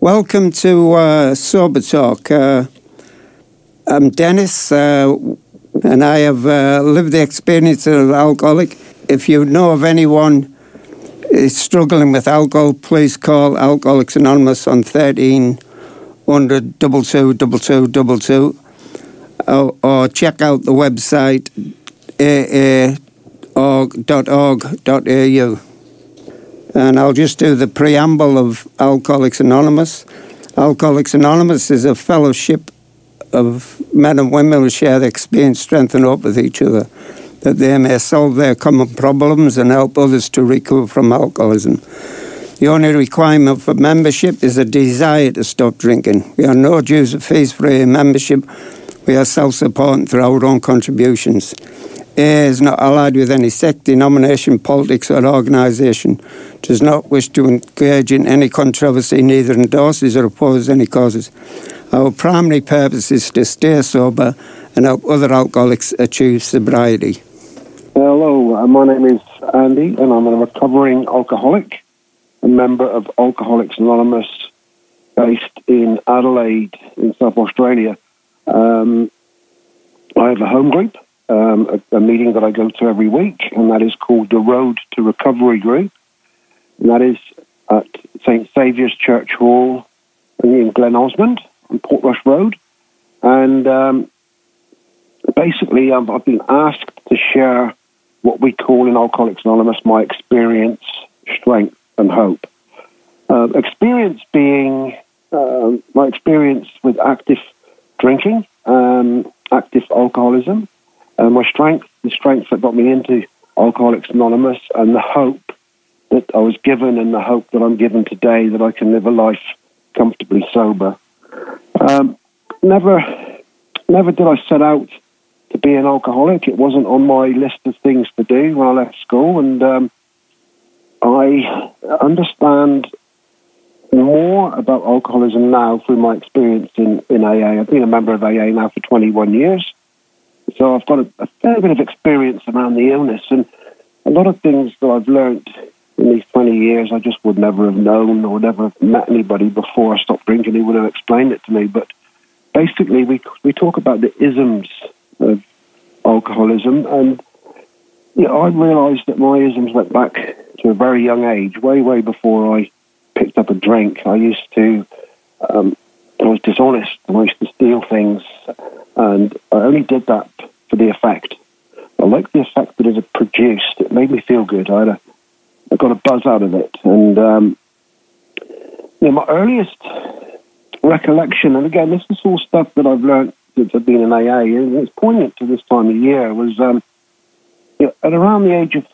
Welcome to uh, Sober Talk. Uh, I'm Dennis, uh, and I have uh, lived the experience of an alcoholic. If you know of anyone struggling with alcohol, please call Alcoholics Anonymous on 13 under 222222 or, or check out the website aa.org.au. And I'll just do the preamble of Alcoholics Anonymous. Alcoholics Anonymous is a fellowship of men and women who share their experience, strength, and hope with each other, that they may solve their common problems and help others to recover from alcoholism. The only requirement for membership is a desire to stop drinking. We are no dues or fees for membership. We are self-supporting through our own contributions. AA is not allied with any sect, denomination, politics, or organisation. Does not wish to engage in any controversy, neither endorses or opposes any causes. Our primary purpose is to stay sober and help other alcoholics achieve sobriety. Hello, uh, my name is Andy, and I'm a recovering alcoholic, a member of Alcoholics Anonymous, based in Adelaide, in South Australia. Um, I have a home group, um, a, a meeting that I go to every week, and that is called the Road to Recovery Group, and that is at St Saviour's Church Hall in Glen Osmond on Portrush Road. And um, basically, I've, I've been asked to share what we call in Alcoholics Anonymous my experience, strength, and hope. Uh, experience being um, my experience with active drinking, um, active alcoholism, my strength, the strength that got me into Alcoholics Anonymous, and the hope that I was given, and the hope that I'm given today that I can live a life comfortably sober. Um, never, never did I set out to be an alcoholic. It wasn't on my list of things to do when I left school, and um, I understand more about alcoholism now through my experience in, in AA. I've been a member of AA now for 21 years, so I've got a, a fair bit of experience around the illness, and a lot of things that I've learned in these 20 years I just would never have known or never have met anybody before I stopped drinking who would have explained it to me. But basically, we, we talk about the isms of alcoholism, and you know, I realised that my isms went back to a very young age, way, way before I picked up a drink. I used to, um, I was dishonest, I used to steal things, and I only did that for the effect. I liked the effect that it had produced. It made me feel good. I had a I got a buzz out of it. And um, you know, my earliest recollection, and again, this is all stuff that I've learned since I've been in AA, and it's poignant to this time of year, was um, you know, at around the age of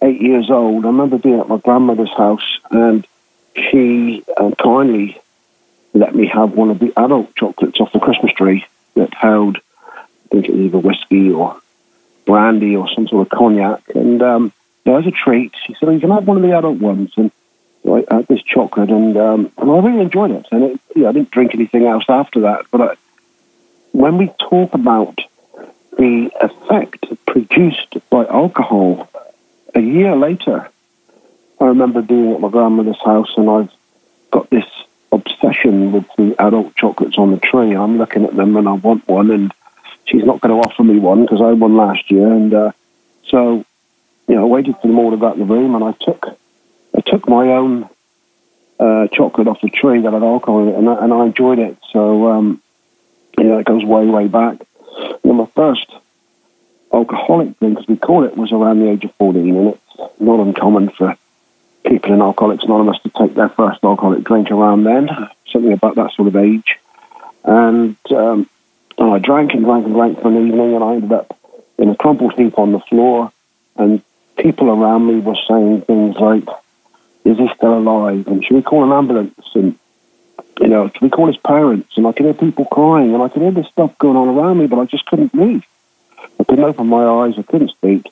eight years old, I remember being at my grandmother's house, and she uh, kindly let me have one of the adult chocolates off the Christmas tree that held, I think it was either whiskey or brandy or some sort of cognac. And um, you know, as a treat, she said, oh, "You can have one of the adult ones." And I had this chocolate, and um, and I really enjoyed it. And it, you know, I didn't drink anything else after that. But I, when we talk about the effect produced by alcohol, a year later, I remember being at my grandmother's house, and I've got this obsession with the adult chocolates on the tree. I'm looking at them, and I want one, and she's not going to offer me one because I won last year, and uh, so you know, I waited for them all to go out the room, and I took I took my own uh, chocolate off the tree that had alcohol in it, and I, and I enjoyed it. So, um, you know, it goes way, way back. And my first alcoholic drink, as we call it, was around the age of 14, and it's not uncommon for people in Alcoholics Anonymous to take their first alcoholic drink around then, something about that sort of age. And, um, and I drank and drank and drank for an evening, and I ended up in a crumpled heap on the floor, and people around me were saying things like, is he still alive? And should we call an ambulance? And, you know, we call his parents? And I could hear people crying and I could hear this stuff going on around me, but I just couldn't breathe. I couldn't open my eyes. I couldn't speak.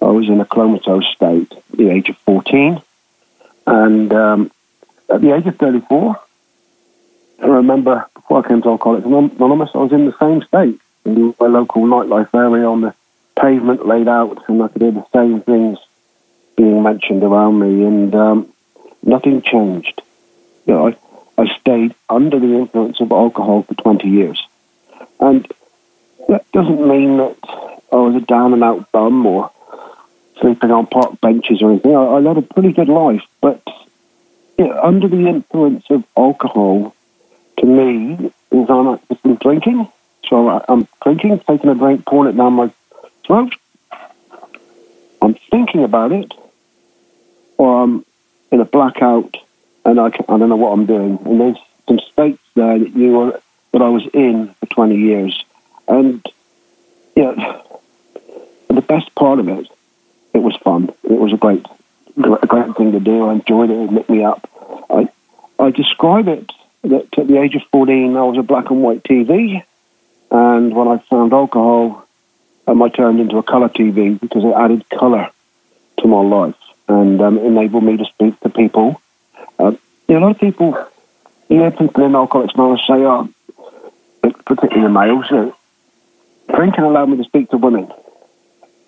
I was in a comatose state. at the age of 14. And um, at the age of 34, I remember before I came to Alcoholics Anonymous, I was in the same state in my local nightlife area on the pavement laid out, and I could hear the same things being mentioned around me, and um, nothing changed. You know, I, I stayed under the influence of alcohol for 20 years. And that doesn't mean that I was a down and out bum or sleeping on park benches or anything. I, I led a pretty good life, but you know, under the influence of alcohol, to me, is I'm actually drinking. So I, I'm drinking, taking a drink, pouring it down my throat. I'm thinking about it, or I'm in a blackout and I, I don't know what I'm doing. And there's some states there that you were, that I was in for 20 years. And yeah, the best part of it, it was fun. It was a great, a great thing to do. I enjoyed it. It lit me up. I, I describe it that at the age of 14, I was a black and white TV. And when I found alcohol, um, I turned into a color TV because it added color to my life and um, enabled me to speak to people. You know, a lot of people, you know, people in Alcoholics Anonymous say, oh, particularly the males, uh, drinking allowed me to speak to women.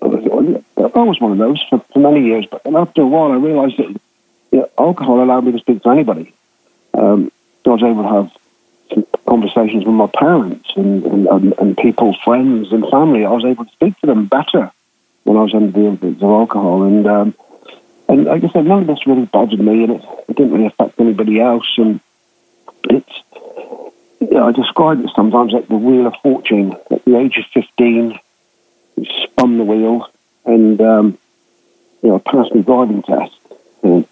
I was one of those for, for many years, but after a while I realized that you know, alcohol allowed me to speak to anybody. Um, I was able to have conversations with my parents and, and, and, and people, friends and family. I was able to speak to them better when I was under the influence of alcohol. And um, and like I said, none of this really bothered me, and it, it didn't really affect anybody else. And it's, you know, I describe it sometimes like the wheel of fortune. At the age of 15, spun the wheel and, um, you know, passed my driving test. And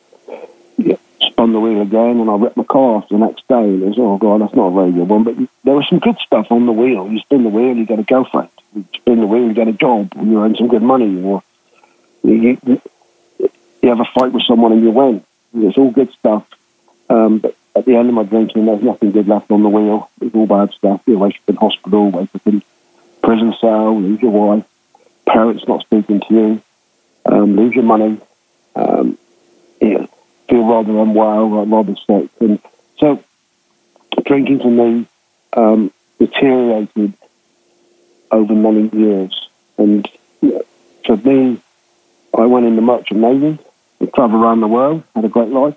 yeah, spun the wheel again, and I ripped my car off the next day. And it was, oh, God, that's not a very good one. But there was some good stuff on the wheel. You spin the wheel, you get a girlfriend. You spin the wheel, you get a job, you earn some good money. Or you, you, you have a fight with someone and you win. It's all good stuff. Um, but at the end of my drinking, there's nothing good left on the wheel. It's all bad stuff. You wake up in hospital, wake up in prison cell, lose your wife, parents not speaking to you, um, lose your money, um, you feel rather unwell, rather sick. And so drinking for me um, deteriorated over many years. And for me, I went in the merchant navy we travelled around the world, had a great life,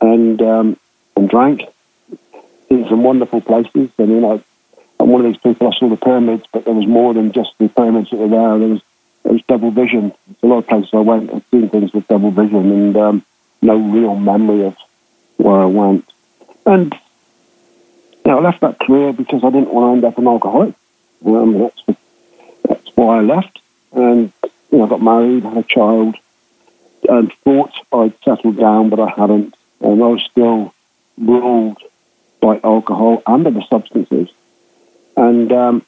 and um, and drank in some wonderful places. I mean, I, I'm one of these people. I saw the pyramids, but there was more than just the pyramids that were there. There was was double vision. There's a lot of places I went. I've seen things with double vision, and um, no real memory of where I went. And you know, I left that career because I didn't want to end up an alcoholic. Um, that's that's why I left. And you know, I got married, had a child, and thought I'd settled down, but I hadn't. And I was still ruled by alcohol and other substances. And, um,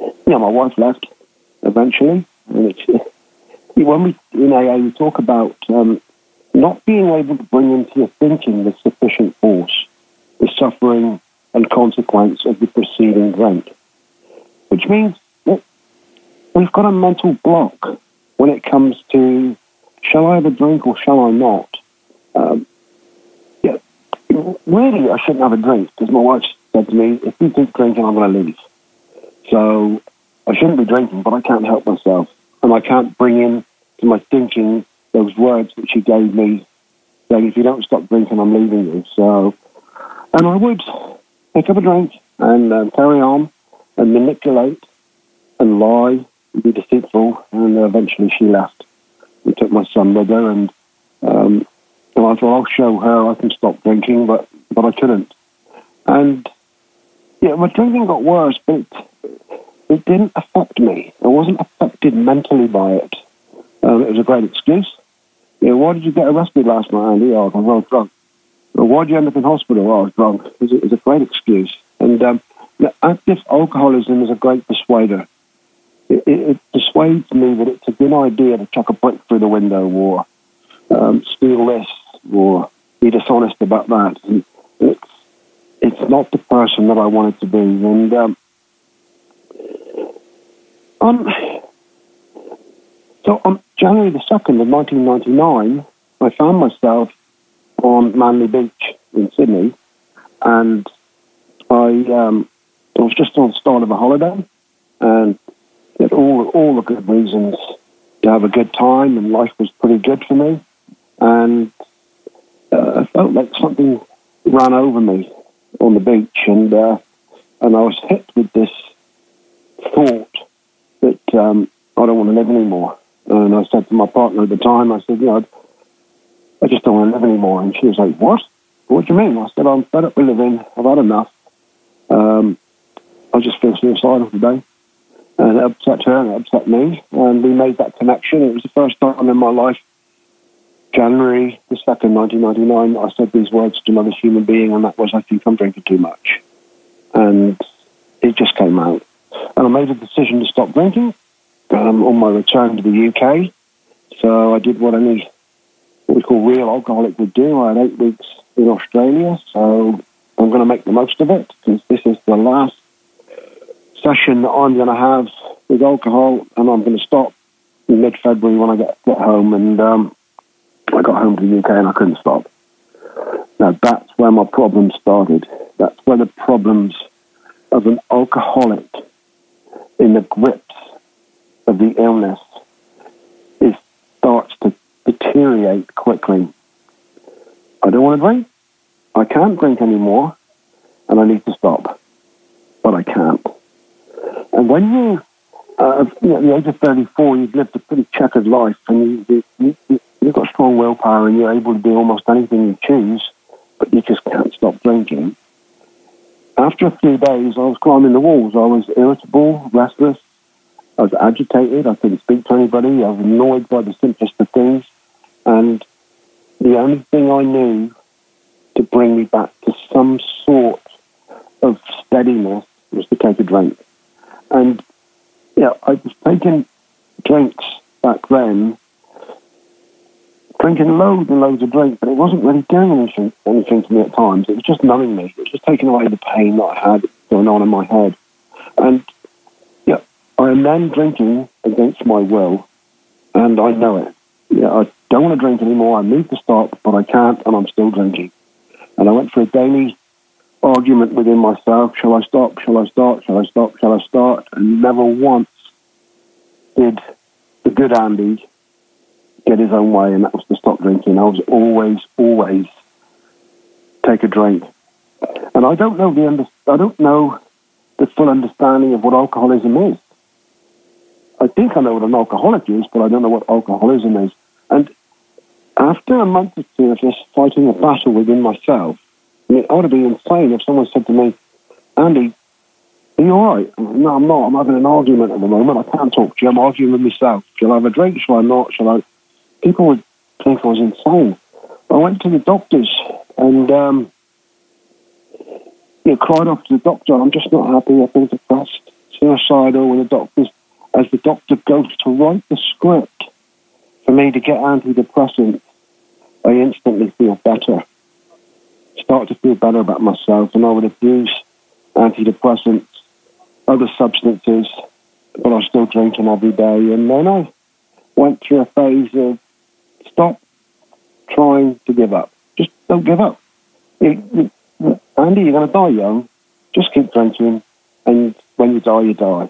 you know, my wife left eventually. And when we, in AA, we talk about um, not being able to bring into your thinking the sufficient force, the suffering and consequence of the preceding drink, which means we've got a mental block when it comes to shall I have a drink or shall I not? Um, yeah, really, I shouldn't have a drink because my wife said to me, if you keep drinking, I'm going to leave. So I shouldn't be drinking, but I can't help myself. And I can't bring in to my thinking those words that she gave me saying, if you don't stop drinking, I'm leaving you. So, and I would pick up a drink and um, carry on and manipulate and lie and be deceitful. And eventually she left and took my son with her, and um, and I thought I'll show her I can stop drinking, but but I couldn't. And yeah, my drinking got worse, but it, didn't affect me. I wasn't affected mentally by it. Um, it was a great excuse. Yeah, why did you get arrested last night, Andy? Oh, I was drunk. Well, why did you end up in hospital? Oh, I was drunk. It was, it was a great excuse. And um, alcoholism is a great persuader it, it, persuades me that it's a good idea to chuck a brick through the window or um, steal this or be dishonest about that. And it's, it's not the person that I wanted to be. And um, um, So on January the 2nd of 1999, I found myself on Manly Beach in Sydney, and I, um, I was just on the start of a holiday, and all all the good reasons to have a good time, and life was pretty good for me, and uh, I felt like something ran over me on the beach, and uh, and I was hit with this thought that um, I don't want to live anymore. And I said to my partner at the time, I said, you know, I just don't want to live anymore. And she was like, what? What do you mean? I said, I'm fed up with living. I've had enough. Um, I just feel suicidal today. And it upset her and it upset me. And we made that connection. It was the first time in my life, January the 2nd, 1999, I said these words to another human being, and that was, I think I'm drinking too much. And it just came out. And I made a decision to stop drinking um, on my return to the UK. So I did what any what we call real alcoholic would do. I had eight weeks in Australia, so I'm going to make the most of it because this is the last session that I'm going to have with alcohol, and I'm going to stop in mid-February when I get get home. And um, I got home to the UK and I couldn't stop. Now that's where my problem started. That's where the problems of an alcoholic in the grips of the illness is starts to deteriorate quickly. I don't want to drink. I can't drink anymore, and I need to stop, but I can't. And when you, uh, you know, at the age of 34, you've lived a pretty checkered life, and you, you, you, you've got strong willpower, and you're able to do almost anything you choose, but you just can't stop drinking. After a few days, I was climbing the walls. I was irritable, restless, I was agitated. I couldn't speak to anybody. I was annoyed by the simplest of things. And the only thing I knew to bring me back to some sort of steadiness was to take a drink. And yeah, I was taking drinks back then, drinking loads and loads of drinks, but it wasn't really doing anything, anything to me at times. It was just numbing me. It was just taking away the pain that I had going on in my head. And yeah, I am then drinking against my will, and I know it. Yeah, I don't want to drink anymore. I need to stop, but I can't, and I'm still drinking. And I went for a daily argument within myself: Shall I stop? Shall I start? Shall I stop? Shall I start? And never once did the good Andy get his own way, and that was to stop drinking. I was always, always take a drink. And I don't know the under, I don't know the full understanding of what alcoholism is. I think I know what an alcoholic is, but I don't know what alcoholism is. And after a month or two of just fighting a battle within myself, I mean, I would be insane if someone said to me, Andy, are you all right? No, I'm not. I'm having an argument at the moment. I can't talk to you. I'm arguing with myself. Shall I have a drink? Shall I not? Shall I? People would think I was insane. I went to the doctors and um, you know, cried off to the doctor. I'm just not happy. I feel depressed, suicidal. And the doctors as the doctor goes to write the script for me to get antidepressants, I instantly feel better. Start to feel better about myself, and I would abuse antidepressants, other substances, but I was still drinking every day. And then I went through a phase of stop trying to give up. Just don't give up. Andy, you're going to die young. Just keep drinking, and when you die, you die.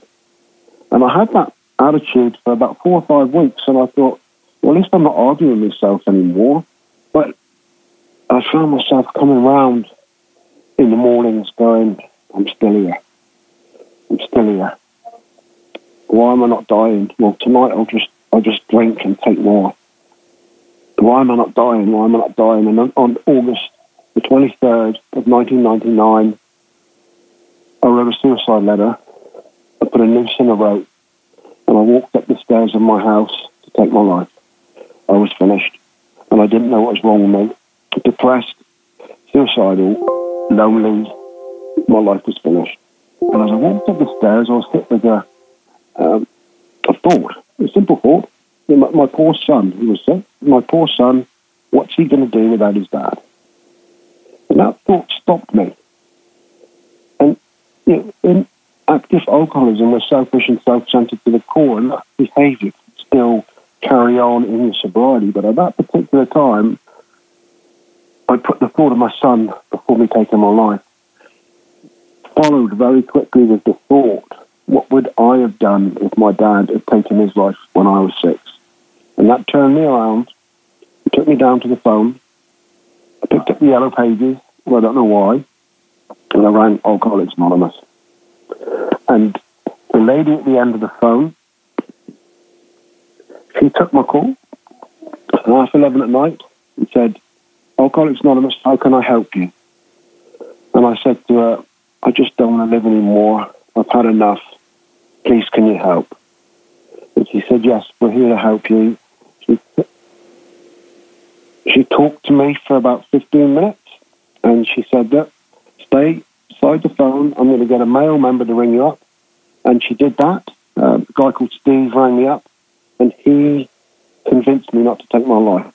And I had that attitude for about four or five weeks, and I thought, well, at least I'm not arguing with myself anymore. But I found myself coming round in the mornings going, I'm still here. I'm still here. Why am I not dying? Well, tonight I'll just I'll just drink and take more. Why am I not dying? Why am I not dying? And on August the 23rd of 1999, I wrote a suicide letter I put a noose in a rope and I walked up the stairs of my house to take my life. I was finished and I didn't know what was wrong with me. Depressed, suicidal, lonely, my life was finished. And as I walked up the stairs, I was hit with a, um, a thought, a simple thought. My, my poor son, he was sick. My poor son, what's he going to do without his dad? And that thought stopped me. And you know, in, active alcoholism was selfish and self-centered to the core, and that behaviour can still carry on in your sobriety. But at that particular time, I put the thought of my son before me taking my life. Followed very quickly with the thought, what would I have done if my dad had taken his life when I was six? And that turned me around, it took me down to the phone. I picked up the yellow pages, well, I don't know why, and I rang Alcoholics Anonymous. And the lady at the end of the phone, she took my call at half 11 at night and said, Alcoholics Anonymous, how can I help you? And I said to her, I just don't want to live anymore. I've had enough. Please, can you help? And she said, Yes, we're here to help you. She, she talked to me for about 15 minutes and she said that stay beside the phone. I'm going to get a male member to ring you up. And she did that. Uh, a guy called Steve rang me up and he convinced me not to take my life.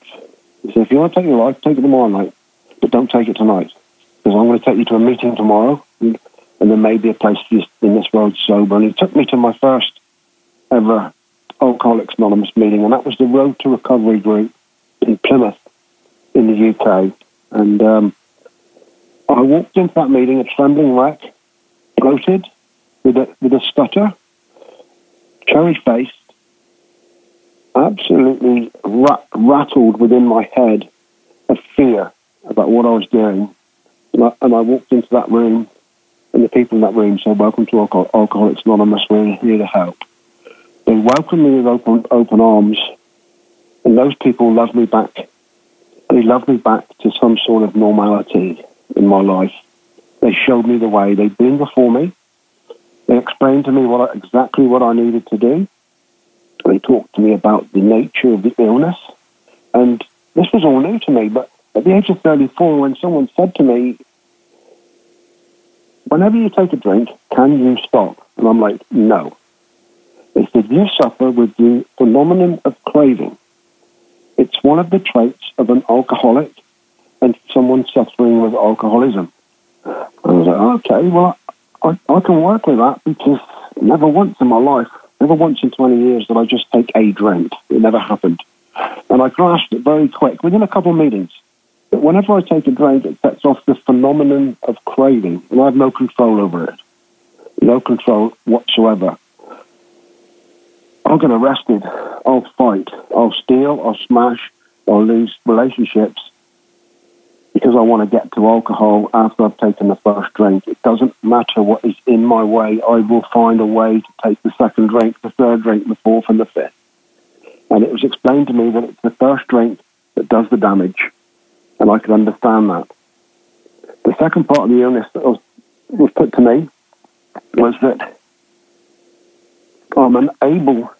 He said, if you want to take your life, take it tomorrow night, but don't take it tonight. Because I'm going to take you to a meeting tomorrow, and, and there may be a place for you in this world sober. And he took me to my first ever Alcoholics Anonymous meeting, and that was the Road to Recovery group in Plymouth, in the UK. And um, I walked into that meeting, a trembling wreck, bloated, with a, with a stutter, cherry faced, absolutely rat- rattled within my head of fear about what I was doing. And I, and I walked into that room, and the people in that room said, Welcome to Alcohol- Alcoholics Anonymous, we're here to help. They welcomed me with open, open arms, and those people loved me back. They loved me back to some sort of normality in my life. They showed me the way. They'd been before me. They explained to me what exactly what I needed to do. They talked to me about the nature of the illness. And this was all new to me. But at the age of 34, when someone said to me, Whenever you take a drink, can you stop? And I'm like, No. They said, You suffer with the phenomenon of craving. It's one of the traits of an alcoholic and someone suffering with alcoholism. I was like, okay, well, I, I can work with that because never once in my life, never once in 20 years did I just take a drink. It never happened. And I grasped it very quick within a couple of meetings. That whenever I take a drink, it sets off the phenomenon of craving, and I have no control over it. No control whatsoever. I'll get arrested. I'll fight. I'll steal. I'll smash. I'll lose relationships because I want to get to alcohol after I've taken the first drink. It doesn't matter what is in my way. I will find a way to take the second drink, the third drink, the fourth, and the fifth. And it was explained to me that it's the first drink that does the damage, and I could understand that. The second part of the illness that was, was put to me was that I'm unable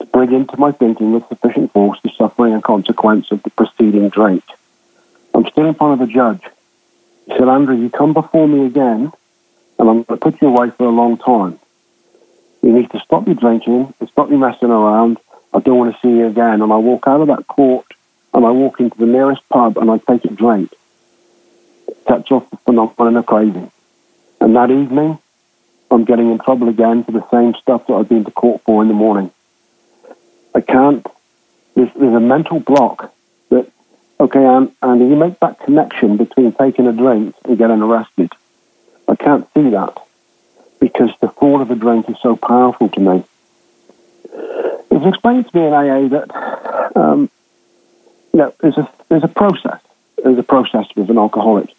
to bring into my thinking with sufficient force the suffering and consequence of the preceding drink. I'm still in front of a judge. He said, Andrew, you come before me again, and I'm going to put you away for a long time. You need to stop your drinking and stop your messing around. I don't want to see you again. And I walk out of that court and I walk into the nearest pub and I take a drink. It sets off the phenomenon of craving. And that evening, I'm getting in trouble again for the same stuff that I've been to court for in the morning. I can't, there's, there's a mental block okay, and, and you make that connection between taking a drink and getting arrested. I can't see that because the thought of a drink is so powerful to me. It was explained to me in AA that um, you know, there's a there's a process. There's a process with an alcoholic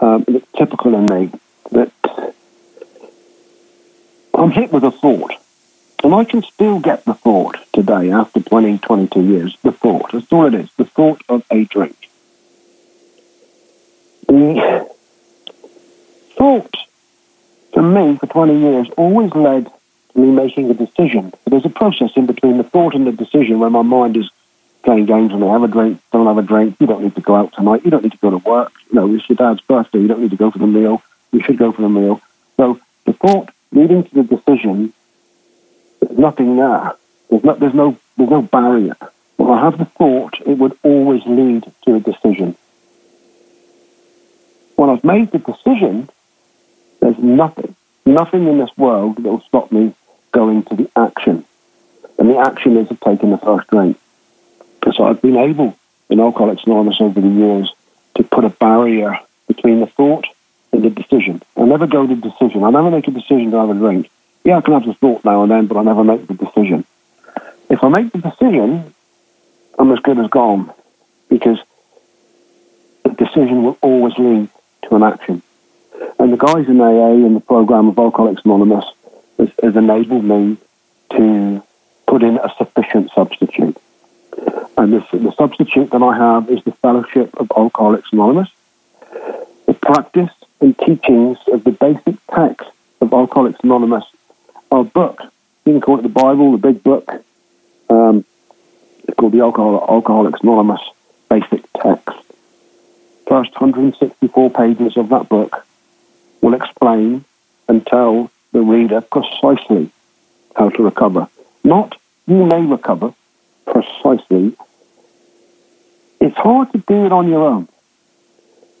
um, that's typical in me that I'm hit with a thought, and I can still get the thought today after 20, 22 years. The thought, that's all it is. The thought of a drink. The thought for me for 20 years always led to me making a decision. But there's a process in between the thought and the decision where my mind is playing games and I have a drink, don't have a drink, you don't need to go out tonight, you don't need to go to work, you know, it's your dad's birthday, you don't need to go for the meal, you should go for the meal. So the thought leading to the decision, there's nothing there. There's no, there's no, there's no barrier. When I have the thought, it would always lead to a decision. When I've made the decision, there's nothing, nothing in this world that will stop me going to the action. and the action is of taking the first drink. So I've been able in Alcoholics Anonymous over the years to put a barrier between the thought and the decision. I never go to the decision. I never make a decision to have a drink. Yeah, I can have the thought now and then, but I never make the decision. If I make the decision, I'm as good as gone because the decision will always lead to an action. And the guys in AA in the program of Alcoholics Anonymous has, has enabled me to put in a sufficient substitute. And this, the substitute that I have is the Fellowship of Alcoholics Anonymous, the practice and teachings of the basic text of Alcoholics Anonymous, our book. You can call it the Bible, the big book. Um, it's called the Alcohol- Alcoholics Anonymous Basic Text. First 164 pages of that book will explain and tell the reader precisely how to recover. Not you may recover, precisely. It's hard to do it on your own.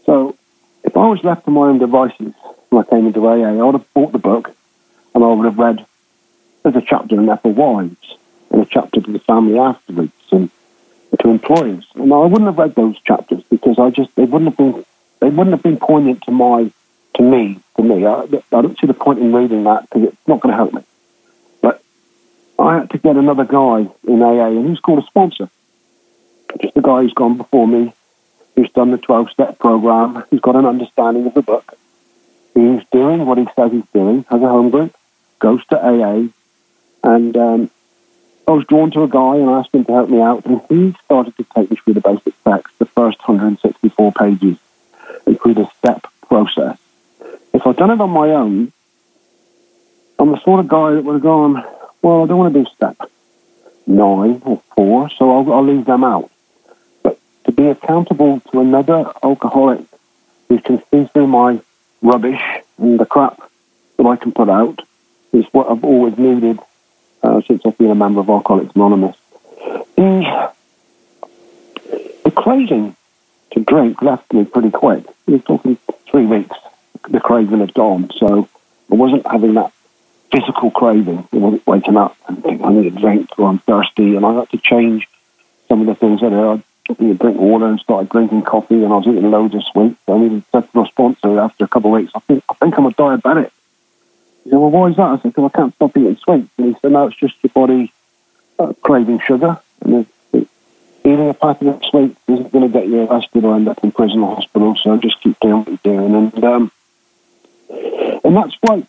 So if I was left to my own devices when I came into AA, I would have bought the book and I would have read there's a chapter in Ethel Wives and a chapter to the family afterwards and to employers. And I wouldn't have read those chapters because I just they wouldn't have been they wouldn't have been poignant to my to me to me. I, I don't see the point in reading that because it's not going to help me. But I had to get another guy in AA, and he's called a sponsor. Just the guy who's gone before me, who's done the 12 step program, who's got an understanding of the book, who's doing what he says he's doing, has a home group, goes to AA, and um, I was drawn to a guy and asked him to help me out, and he started to take me through the basic text, the first 164 pages, and through the step process. If I'd done it on my own, I'm the sort of guy that would have gone, well, I don't want to do step nine or four, so I'll, I'll leave them out. But to be accountable to another alcoholic who can see through my rubbish and the crap that I can put out is what I've always needed uh, since I've been a member of Alcoholics Anonymous. The, the craving to drink left me pretty quick. We're talking three weeks. The craving had gone, so I wasn't having that physical craving. I wasn't waking up and thinking, I need a drink or I'm thirsty, and I had to change some of the things that I did. drink water and started drinking coffee, and I was eating loads of sweets. I needed said to my sponsor after a couple of weeks, I think I think I'm a diabetic. He said, Well, why is that? I said, Because I can't stop eating sweets. And he said, No, it's just your body uh, craving sugar. And it, eating a packet of sweets isn't going to get you arrested or end up in prison or hospital, so just keep doing what you're doing. And, um, and that's why,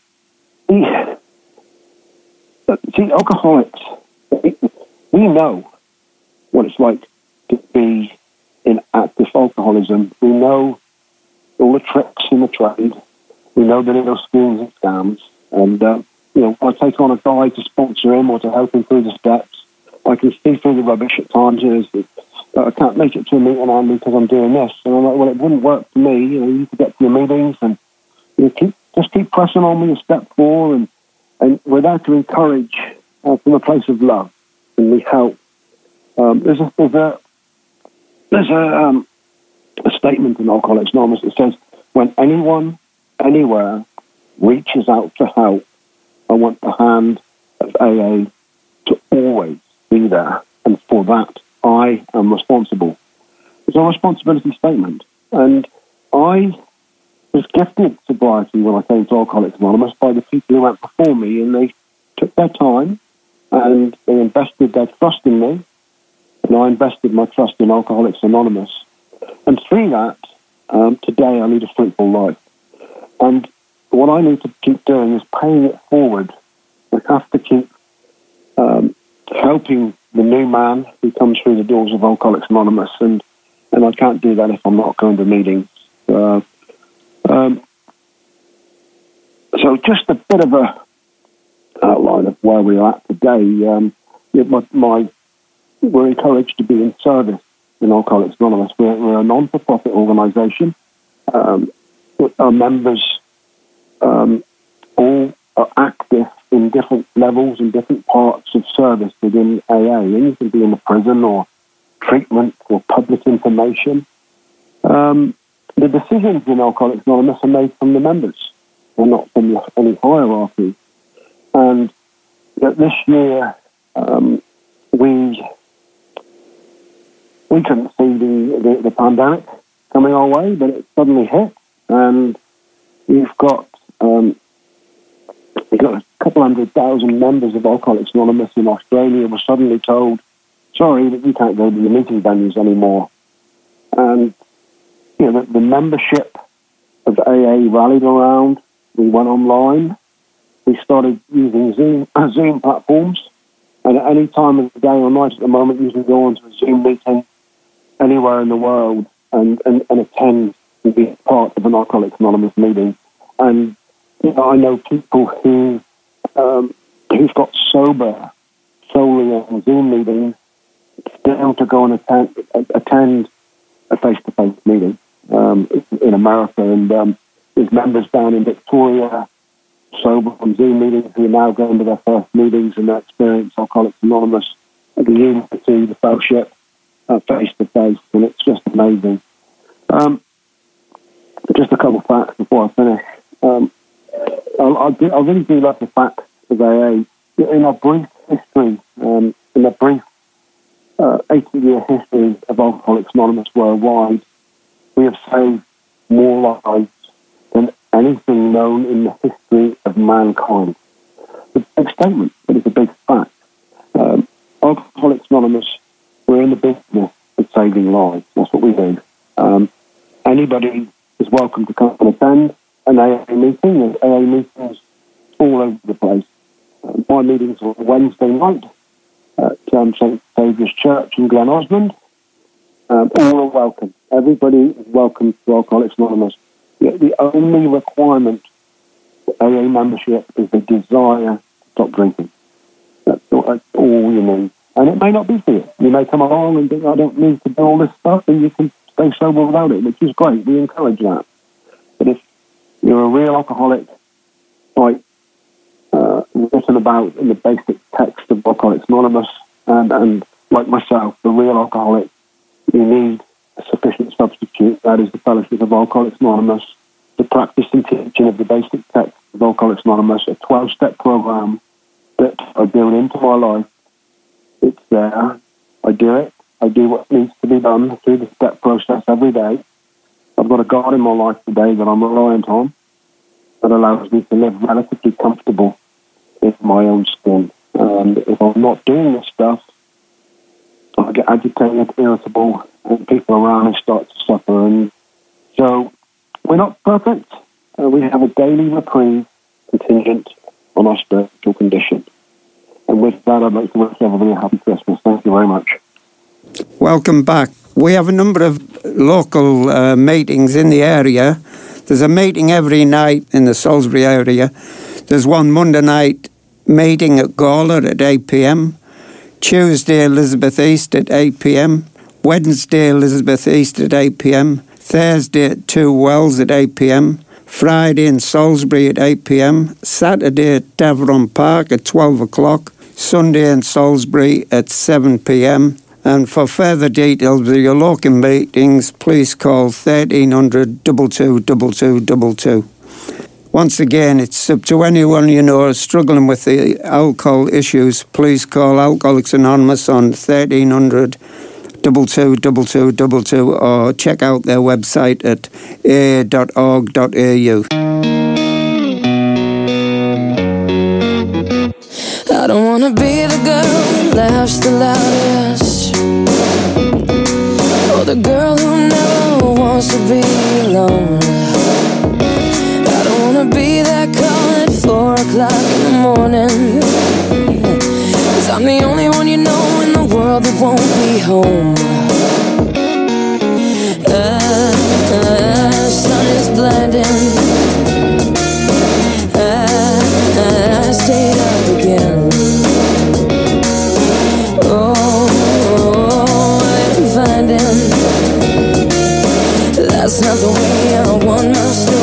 he, see, alcoholics, we know what it's like to be in active alcoholism. We know all the tricks in the trade. We know the little schemes and scams. And, uh, you know, I take on a guy to sponsor him or to help him through the steps. I can see through the rubbish at times. That I can't make it to a meeting, Andy, because I'm doing this. And I'm like, well, it wouldn't work for me. You know, you could get to your meetings and you know, keep, just keep pressing on with your step four. And, and we're there to encourage uh, from a place of love. And we help. Um, there's a, there's a, there's a, um, a statement in Alcoholics Anonymous that says, when anyone, anywhere, reaches out for help, I want the hand of AA to always be there. And for that, I am responsible. It's a responsibility statement. And I was gifted sobriety when I came to Alcoholics Anonymous by the people who went before me, and they took their time and they invested their trust in me, and I invested my trust in Alcoholics Anonymous. And through that, um, today I lead a fruitful life. And what I need to keep doing is paying it forward. I have to keep um, helping the new man who comes through the doors of Alcoholics Anonymous, and and I can't do that if I'm not going to meetings. Uh, um, so just a bit of a outline of where we are at today. Um, my, my, we're encouraged to be in service in Alcoholics Anonymous. We're, we're a non-for-profit organisation. Um, our members um, all are active in different levels and different parts of service within AA. And you can be in the prison or treatment or public information. Um, the decisions in Alcoholics Anonymous are made from the members and not from any hierarchy. And this year, um, we we couldn't see the, the, the pandemic coming our way, but it suddenly hit, and you've got um, you've got a couple hundred thousand members of Alcoholics Anonymous in Australia were suddenly told, "Sorry, that you can't go to the meeting venues anymore," and you know the, the membership of AA rallied around. We went online. We started using Zoom Zoom platforms, and at any time of the day or night at the moment, you can go onto a Zoom meeting anywhere in the world and, and, and attend and be part of an Alcoholics Anonymous meeting. And you know, I know people who um, who've got sober solely on Zoom meetings down to go and attend, attend a face-to-face meeting um, in America, and um, there's members down in Victoria sober on Zoom meetings who are now going to their first meetings and they experience Alcoholics Anonymous, the unity, the fellowship, face to face, and it's just amazing. Um, just a couple of facts before I finish. Um, I, I, do, I, really do love the fact of AA. In our brief history, um, in a brief uh, 80 year history of Alcoholics Anonymous worldwide, we have saved more lives than anything known in the history of mankind. It's a big statement, but it's a big fact. Um, Alcoholics Anonymous, we're in the business of saving lives. That's what we do. Um, anybody is welcome to come and attend an AA meeting. There's AA meetings all over the place. Uh, my meetings are Wednesday night at um, St. Saviour's Church in Glen Osmond. Um, all are welcome. Everybody is welcome to Alcoholics Anonymous. The, the only requirement for AA membership is the desire to stop drinking. That's all, that's all you need. And it may not be for you. You may come along and think, I don't need to do all this stuff, and you can stay sober without it, which is great. We encourage that. But if you're a real alcoholic, like uh, written about in the basic text of Alcoholics Anonymous, and, and like myself, the real alcoholic, you need a sufficient substitute. That is the Fellowship of Alcoholics Anonymous, the practice and teaching of the basic text of Alcoholics Anonymous, a 12 step program that I build into my life. It's there. I do it. I do what needs to be done through the step process every day. I've got a God in my life today that I'm reliant on that allows me to live relatively comfortable in my own skin. And if I'm not doing this stuff, I get agitated, irritable, and people around me start to suffer. And so we're not perfect. Uh, we have a daily reprieve contingent on our spiritual condition. And with that, I'd like to wish everybody a happy Christmas. Thank you very much. Welcome back. We have a number of local uh, meetings in the area. There's a meeting every night in the Salisbury area. There's one Monday night meeting at Gawler at 8 pm. Tuesday, Elizabeth East at 8 pm. Wednesday, Elizabeth East at 8 pm. Thursday at Two Wells at 8 pm. Friday in Salisbury at 8 pm. Saturday at Davoren Park at 12 o'clock. Sunday in Salisbury at 7 pm. And for further details of your local meetings, please call 1300 222222. Once again, it's up to anyone you know struggling with the alcohol issues. Please call Alcoholics Anonymous on 1300 222222 or check out their website at aa.org.au. I don't wanna be the girl that laughs the loudest Or the girl who never wants to be alone. I don't wanna be that call at four o'clock in the morning. Cause I'm the only one you know in the world that won't be home. Uh, uh, sun is blinding That's not the way I want my story